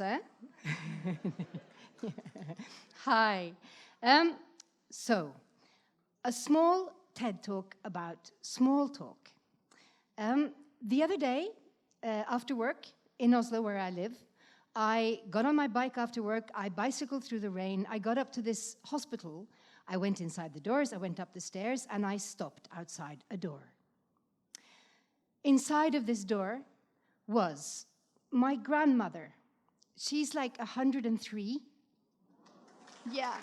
Eh. Hi. Um, so, a small TED talk about small talk. Um, the other day, uh, after work in Oslo, where I live, I got on my bike after work, I bicycled through the rain, I got up to this hospital, I went inside the doors, I went up the stairs, and I stopped outside a door. Inside of this door was my grandmother. She's like 103. Yeah.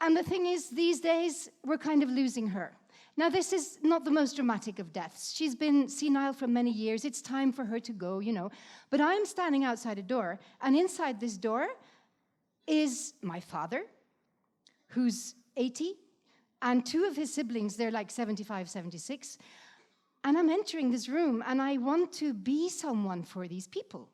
And the thing is, these days, we're kind of losing her. Now, this is not the most dramatic of deaths. She's been senile for many years. It's time for her to go, you know. But I'm standing outside a door, and inside this door is my father, who's 80, and two of his siblings, they're like 75, 76. And I'm entering this room, and I want to be someone for these people.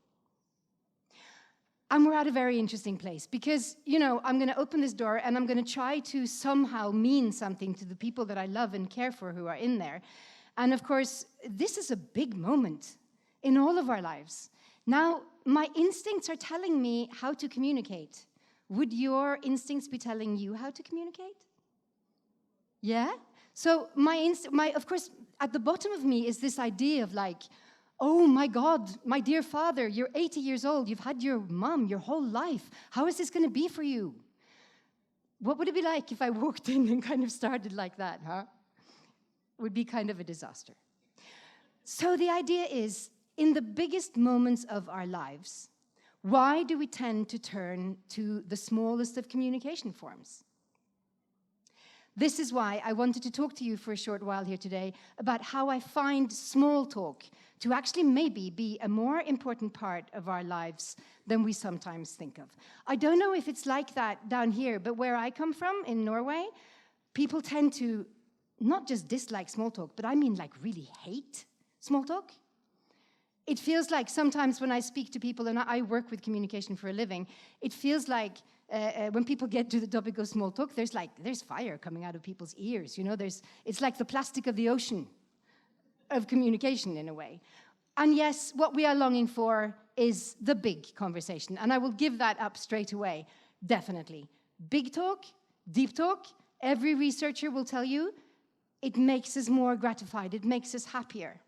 And we're at a very interesting place because, you know, I'm going to open this door and I'm going to try to somehow mean something to the people that I love and care for who are in there. And of course, this is a big moment in all of our lives. Now, my instincts are telling me how to communicate. Would your instincts be telling you how to communicate? Yeah? So my, my of course, at the bottom of me is this idea of like, Oh my God, my dear father, you're 80 years old. You've had your mom your whole life. How is this going to be for you? What would it be like if I walked in and kind of started like that, huh? It would be kind of a disaster. So the idea is in the biggest moments of our lives, why do we tend to turn to the smallest of communication forms? This is why I wanted to talk to you for a short while here today about how I find small talk to actually maybe be a more important part of our lives than we sometimes think of. I don't know if it's like that down here, but where I come from in Norway, people tend to not just dislike small talk, but I mean like really hate small talk. It feels like sometimes when I speak to people, and I work with communication for a living, it feels like uh, uh, when people get to the topic of small talk, there's like there's fire coming out of people's ears. You know, there's it's like the plastic of the ocean of communication in a way. And yes, what we are longing for is the big conversation, and I will give that up straight away. Definitely, big talk, deep talk. Every researcher will tell you it makes us more gratified. It makes us happier.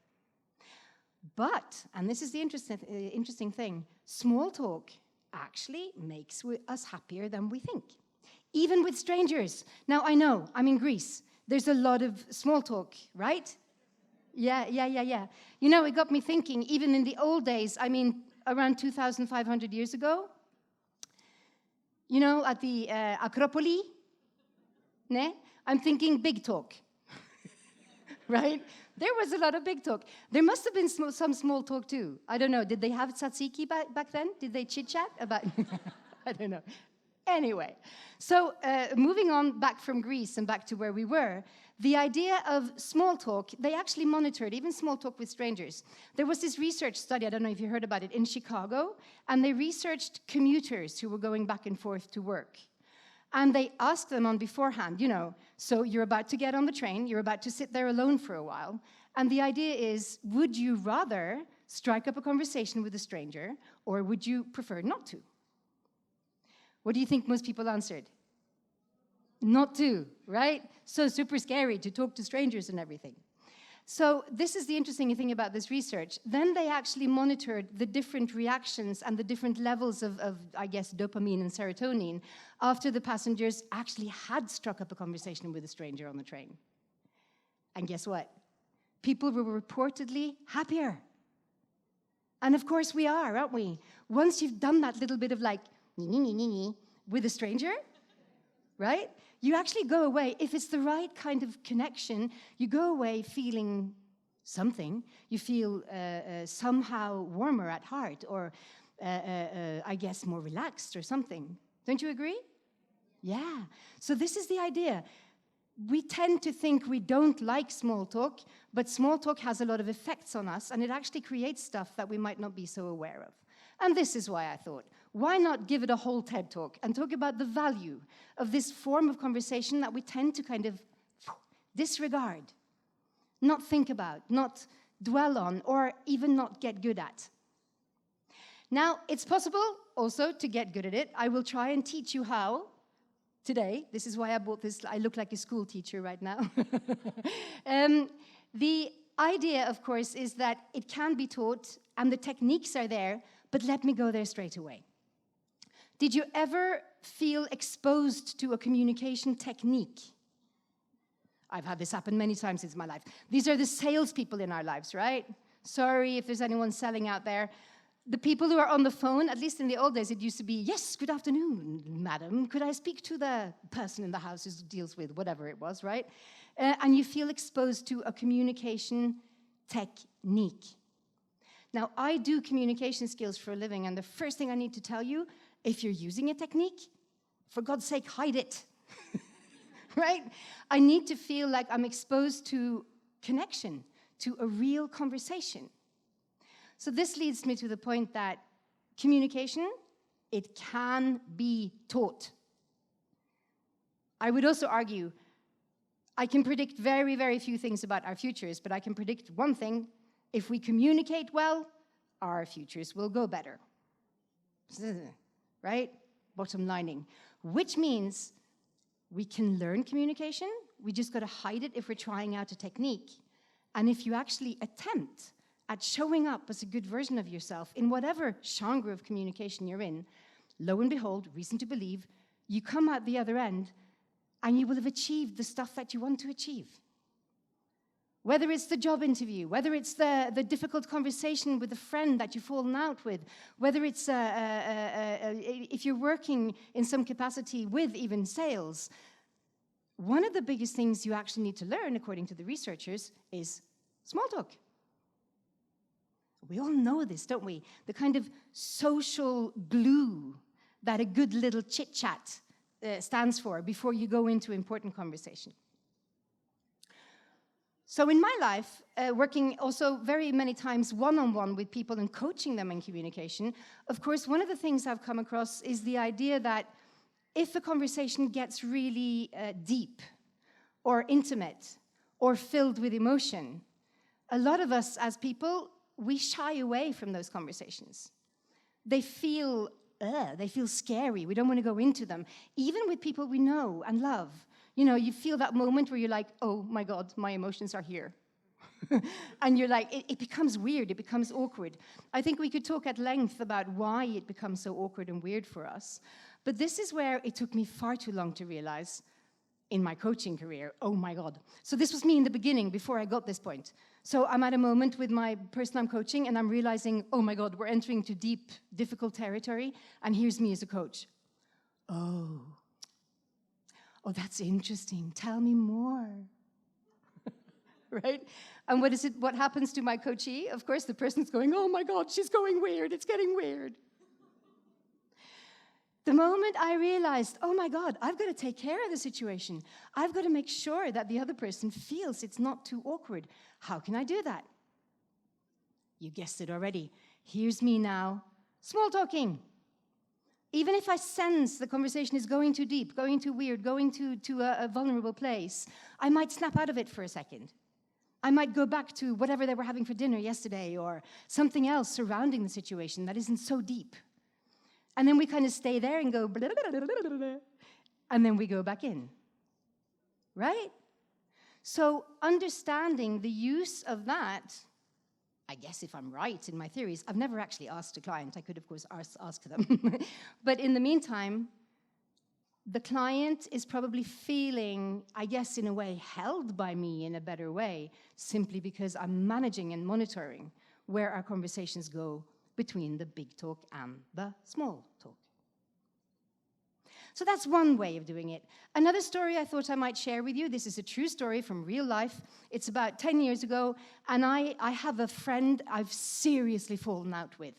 But, and this is the interesting, uh, interesting thing, small talk actually makes us happier than we think, even with strangers. Now, I know, I'm in Greece. There's a lot of small talk, right? Yeah, yeah, yeah, yeah. You know, it got me thinking, even in the old days, I mean, around 2,500 years ago, you know, at the uh, ne? I'm thinking big talk, right? There was a lot of big talk. There must have been sm some small talk too. I don't know. Did they have tzatziki back, back then? Did they chit chat about? I don't know. Anyway, so uh, moving on back from Greece and back to where we were, the idea of small talk, they actually monitored even small talk with strangers. There was this research study, I don't know if you heard about it, in Chicago, and they researched commuters who were going back and forth to work. And they ask them on beforehand, you know, so you're about to get on the train, you're about to sit there alone for a while. And the idea is, would you rather strike up a conversation with a stranger, or would you prefer not to? What do you think most people answered? Not to, right? So super scary to talk to strangers and everything. So this is the interesting thing about this research. Then they actually monitored the different reactions and the different levels of, of, I guess, dopamine and serotonin after the passengers actually had struck up a conversation with a stranger on the train. And guess what? People were reportedly happier. And of course we are, aren't we? Once you've done that little bit of like, with a stranger, right? you actually go away, if it's the right kind of connection, you go away feeling something. You feel uh, uh, somehow warmer at heart, or uh, uh, uh, I guess more relaxed or something. Don't you agree? Yeah. So, this is the idea. We tend to think we don't like small talk, but small talk has a lot of effects on us, and it actually creates stuff that we might not be so aware of. And this is why I thought why not give it a whole TED talk and talk about the value of this form of conversation that we tend to kind of disregard? not think about, not dwell on, or even not get good at. Now, it's possible also to get good at it. I will try and teach you how today. This is why I bought this. I look like a school teacher right now. um, the idea, of course, is that it can be taught and the techniques are there, but let me go there straight away. Did you ever feel exposed to a communication technique? I've had this happen many times in my life. These are the salespeople in our lives, right? Sorry if there's anyone selling out there. The people who are on the phone, at least in the old days, it used to be, yes, good afternoon, madam. Could I speak to the person in the house who deals with whatever it was, right? Uh, and you feel exposed to a communication technique. Now, I do communication skills for a living, and the first thing I need to tell you if you're using a technique, for God's sake, hide it. right? I need to feel like I'm exposed to connection, to a real conversation. So this leads me to the point that communication, it can be taught. I would also argue I can predict very, very few things about our futures, but I can predict one thing. If we communicate well, our futures will go better. Right? Bottom lining. Which means we can learn communication, we just got to hide it if we're trying out a technique. And if you actually attempt at showing up as a good version of yourself in whatever genre of communication you're in, lo and behold, reason to believe, you come out the other end and you will have achieved the stuff that you want to achieve. Whether it's the job interview, whether it's the, the difficult conversation with a friend that you've fallen out with, whether it's uh, uh, uh, uh, if you're working in some capacity with even sales, one of the biggest things you actually need to learn, according to the researchers, is small talk. We all know this, don't we? The kind of social glue that a good little chit chat uh, stands for before you go into important conversation. So in my life, uh, working also very many times one-on-one with people and coaching them in communication, of course, one of the things I've come across is the idea that if a conversation gets really uh, deep or intimate or filled with emotion, a lot of us as people, we shy away from those conversations. They feel, uh, they feel scary. We don't want to go into them, even with people we know and love you know, you feel that moment where you're like, oh my God, my emotions are here. and you're like, it, it, becomes weird, it becomes awkward. I think we could talk at length about why it becomes so awkward and weird for us. But this is where it took me far too long to realize in my coaching career, oh my God. So this was me in the beginning before I got this point. So I'm at a moment with my person I'm coaching and I'm realizing, oh my God, we're entering into deep, difficult territory. And here's me as a coach. Oh, Oh, that's interesting. Tell me more. right? And what is it? What happens to my coachee? Of course, the person's going, "Oh my God, she's going weird. It's getting weird." The moment I realized, "Oh my God, I've got to take care of the situation. I've got to make sure that the other person feels it's not too awkward. How can I do that?" You guessed it already. Here's me now, small talking. Even if I sense the conversation is going too deep, going too weird, going to, to a, a vulnerable place, I might snap out of it for a second. I might go back to whatever they were having for dinner yesterday or something else surrounding the situation that isn't so deep. And then we kind of stay there and go, blah, blah, blah, and then we go back in. Right? So, understanding the use of that I guess if I'm right in my theories, I've never actually asked a client. I could, of course, ask, ask them. but in the meantime, the client is probably feeling, I guess, in a way, held by me in a better way, simply because I'm managing and monitoring where our conversations go between the big talk and the small talk. So that's one way of doing it. Another story I thought I might share with you, this is a true story from real life. It's about 10 years ago, and I, I have a friend I've seriously fallen out with.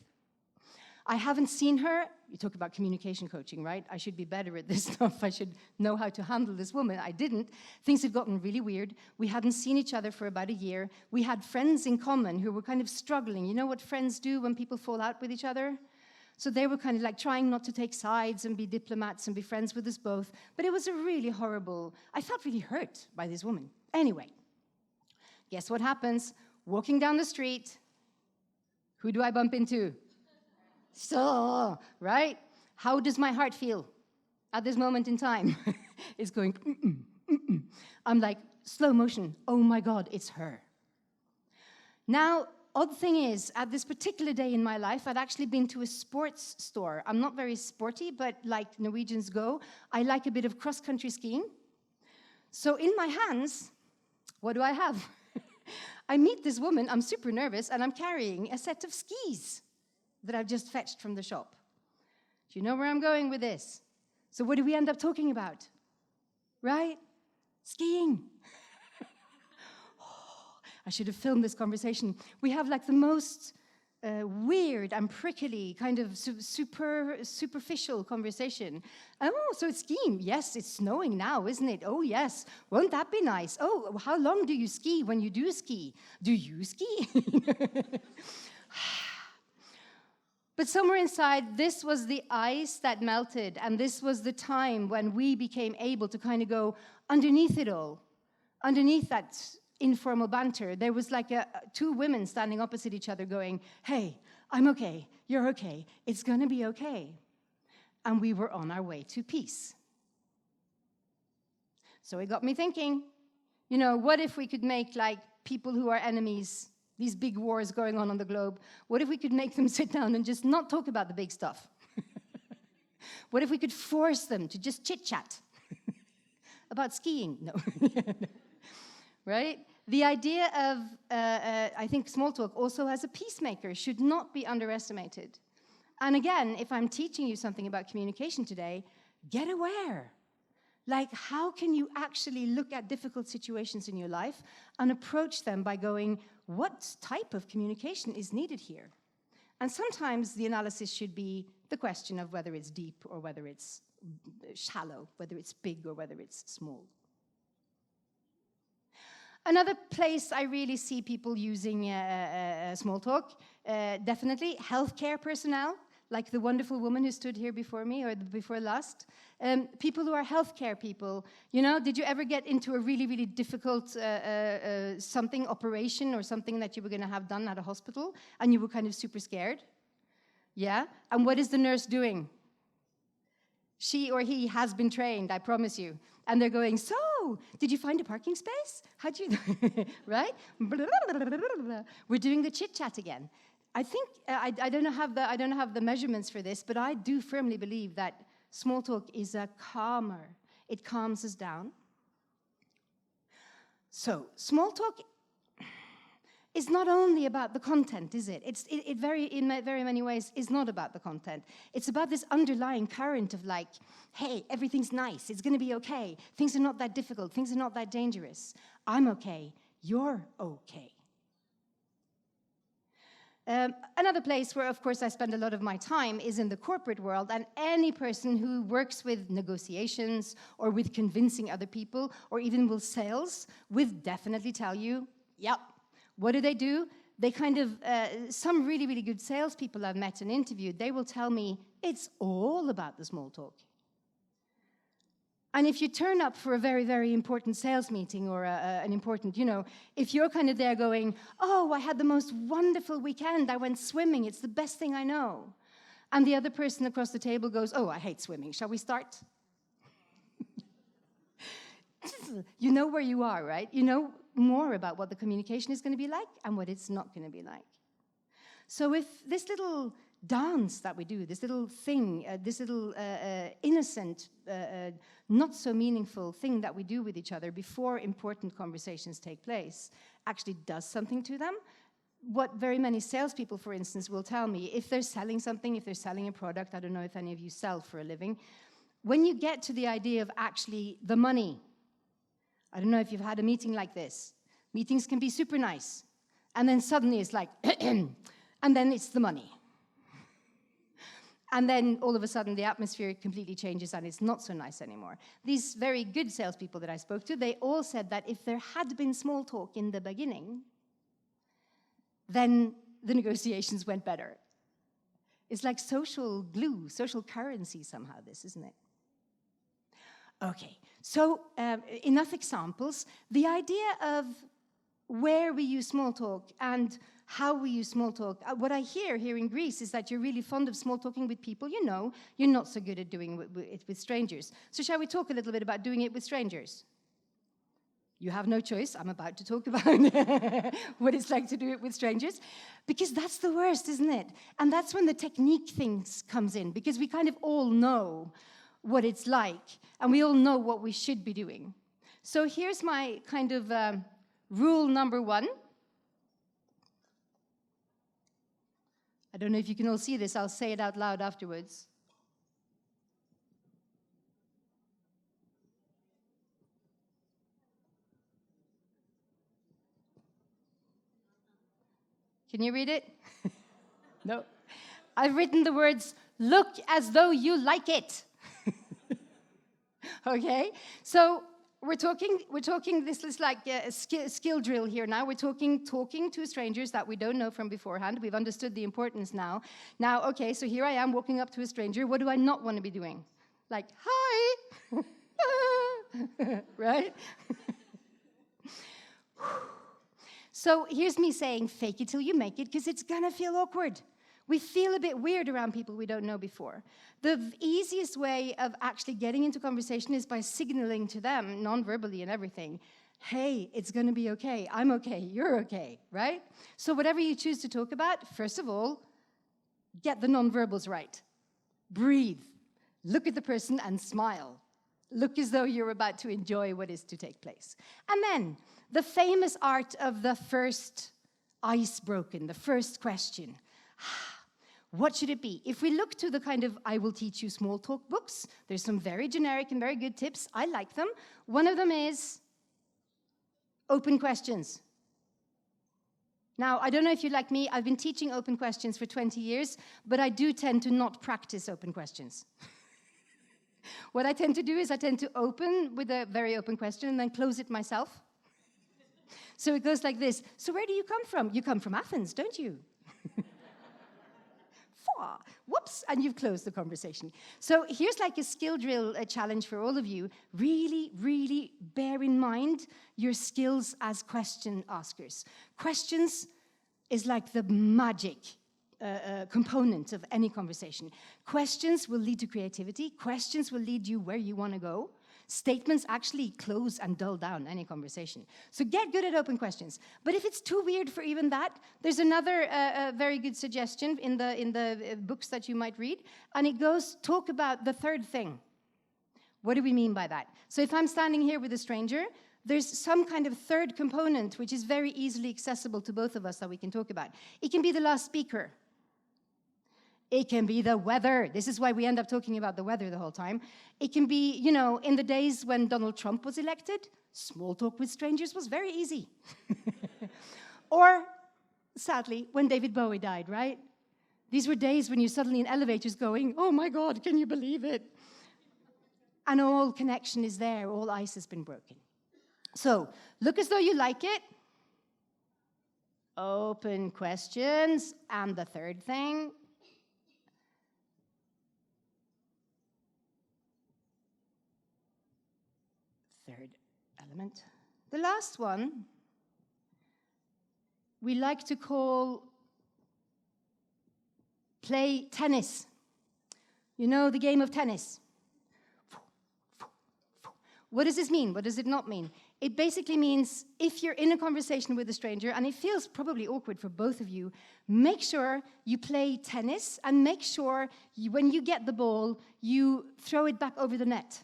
I haven't seen her. You talk about communication coaching, right? I should be better at this stuff. I should know how to handle this woman. I didn't. Things had gotten really weird. We hadn't seen each other for about a year. We had friends in common who were kind of struggling. You know what friends do when people fall out with each other? So they were kind of like trying not to take sides and be diplomats and be friends with us both. But it was a really horrible, I felt really hurt by this woman. Anyway, Guess what happens? Walking down the street, who do I bump into? So, right? How does my heart feel at this moment in time? it's going, mm -mm, mm I'm like, slow motion. Oh my God, it's her. Now, odd thing is, at this particular day in my life, I'd actually been to a sports store. I'm not very sporty, but like Norwegians go, I like a bit of cross-country skiing. So in my hands, what do I have? I meet this woman, I'm super nervous, and I'm carrying a set of skis that I've just fetched from the shop. Do you know where I'm going with this? So what do we end up talking about? Right? Skiing. I should have filmed this conversation. We have like the most uh, weird and prickly kind of su super superficial conversation. Oh, so it's skiing. Yes, it's snowing now, isn't it? Oh, yes. Won't that be nice? Oh, how long do you ski when you do ski? Do you ski? but somewhere inside, this was the ice that melted, and this was the time when we became able to kind of go underneath it all, underneath that informal banter. There was like a, two women standing opposite each other going, hey, I'm okay, you're okay, it's gonna be okay. And we were on our way to peace. So it got me thinking, you know, what if we could make like people who are enemies, these big wars going on on the globe, what if we could make them sit down and just not talk about the big stuff? what if we could force them to just chit chat about skiing? No. right? The idea of, uh, uh, I think small talk also as a peacemaker should not be underestimated. And again, if I'm teaching you something about communication today, get aware. Like, how can you actually look at difficult situations in your life and approach them by going, what type of communication is needed here? And sometimes the analysis should be the question of whether it's deep or whether it's shallow, whether it's big or whether it's small. Another place I really see people using uh, uh, uh, small talk, uh, definitely healthcare personnel, like the wonderful woman who stood here before me or before last. Um, people who are healthcare people, you know, did you ever get into a really, really difficult uh, uh, something, operation or something that you were going to have done at a hospital and you were kind of super scared? Yeah? And what is the nurse doing? She or he has been trained, I promise you. And they're going, so, Oh, did you find a parking space? How'd you, right? We're doing the chit chat again. I think, I, I, don't have the, I don't have the measurements for this, but I do firmly believe that small talk is a calmer. It calms us down. So, small talk is not only about the content, is it? It's, it, it very, in very many ways, is not about the content. It's about this underlying current of like, hey, everything's nice, it's gonna be okay, things are not that difficult, things are not that dangerous. I'm okay, you're okay. Um, another place where, of course, I spend a lot of my time is in the corporate world, and any person who works with negotiations or with convincing other people or even with sales would definitely tell you, yep, what do they do? They kind of, uh, some really, really good salespeople I've met and interviewed, they will tell me it's all about the small talk. And if you turn up for a very, very important sales meeting or a, a, an important, you know, if you're kind of there going, oh, I had the most wonderful weekend, I went swimming, it's the best thing I know. And the other person across the table goes, oh, I hate swimming, shall we start? you know where you are, right? You know more about what the communication is going to be like and what it's not going to be like. So if this little dance that we do, this little thing, uh, this little uh, uh, innocent, uh, uh, not so meaningful thing that we do with each other before important conversations take place actually does something to them, what very many salespeople, for instance, will tell me, if they're selling something, if they're selling a product, I don't know if any of you sell for a living, when you get to the idea of actually the money, I don't know if you've had a meeting like this. Meetings can be super nice. And then suddenly it's like, and then it's the money. And then all of a sudden the atmosphere completely changes and it's not so nice anymore. These very good salespeople that I spoke to, they all said that if there had been small talk in the beginning, then the negotiations went better. It's like social glue, social currency somehow, this, isn't it? Okay, so um, enough examples. The idea of where we use small talk and how we use small talk. Uh, what I hear here in Greece is that you're really fond of small talking with people you know. You're not so good at doing it with strangers. So shall we talk a little bit about doing it with strangers? You have no choice. I'm about to talk about what it's like to do it with strangers because that's the worst, isn't it? And that's when the technique things comes in because we kind of all know what it's like and we all know what we should be doing. So here's my kind of um, Rule number one. I don't know if you can all see this, I'll say it out loud afterwards. Can you read it? no. I've written the words, look as though you like it. okay? So we're talking, we're talking, this is like a skill, drill here now. We're talking, talking to strangers that we don't know from beforehand. We've understood the importance now. Now, okay, so here I am walking up to a stranger. What do I not want to be doing? Like, hi, right? so here's me saying, fake it till you make it, because it's gonna feel awkward. We feel a bit weird around people we don't know before. The easiest way of actually getting into conversation is by signaling to them, non-verbally and everything, hey, it's going to be okay. I'm okay. You're okay, right? So whatever you choose to talk about, first of all, get the non-verbals right. Breathe. Look at the person and smile. Look as though you're about to enjoy what is to take place. And then, the famous art of the first ice broken, the first question. What should it be? If we look to the kind of I will teach you small talk books, there's some very generic and very good tips. I like them. One of them is open questions. Now, I don't know if you're like me, I've been teaching open questions for 20 years, but I do tend to not practice open questions. what I tend to do is I tend to open with a very open question and then close it myself. so it goes like this So, where do you come from? You come from Athens, don't you? whoops, and you've closed the conversation. So here's like a skill drill a challenge for all of you. Really, really bear in mind your skills as question askers. Questions is like the magic uh, uh, component of any conversation. Questions will lead to creativity. Questions will lead you where you want to go. Statements actually close and dull down any conversation. So get good at open questions. But if it's too weird for even that, there's another uh, uh, very good suggestion in the, in the uh, books that you might read, and it goes talk about the third thing. What do we mean by that? So if I'm standing here with a stranger, there's some kind of third component which is very easily accessible to both of us that we can talk about. It can be the last speaker. It can be the weather. This is why we end up talking about the weather the whole time. It can be, you know, in the days when Donald Trump was elected, small talk with strangers was very easy. or, sadly, when David Bowie died, right? These were days when you're suddenly in elevators going, oh my God, can you believe it? And all connection is there, all ice has been broken. So, look as though you like it. Open questions. And the third thing, third element. The last one we like to call play tennis. You know the game of tennis. What does this mean? What does it not mean? It basically means if you're in a conversation with a stranger and it feels probably awkward for both of you, make sure you play tennis and make sure you, when you get the ball, you throw it back over the net.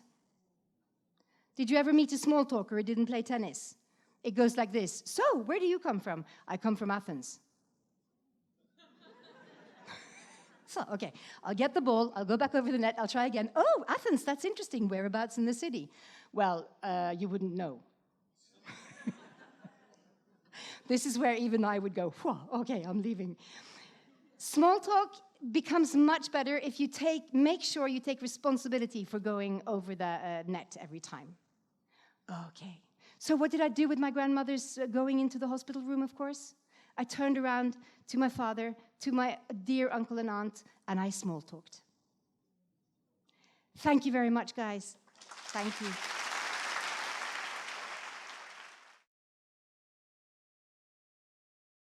Did you ever meet a small talker who didn't play tennis? It goes like this So, where do you come from? I come from Athens. so, okay, I'll get the ball, I'll go back over the net, I'll try again. Oh, Athens, that's interesting. Whereabouts in the city? Well, uh, you wouldn't know. this is where even I would go, okay, I'm leaving. Small talk becomes much better if you take, make sure you take responsibility for going over the uh, net every time. Okay. So, what did I do with my grandmother's uh, going into the hospital room, of course? I turned around to my father, to my dear uncle and aunt, and I small talked. Thank you very much, guys. Thank you.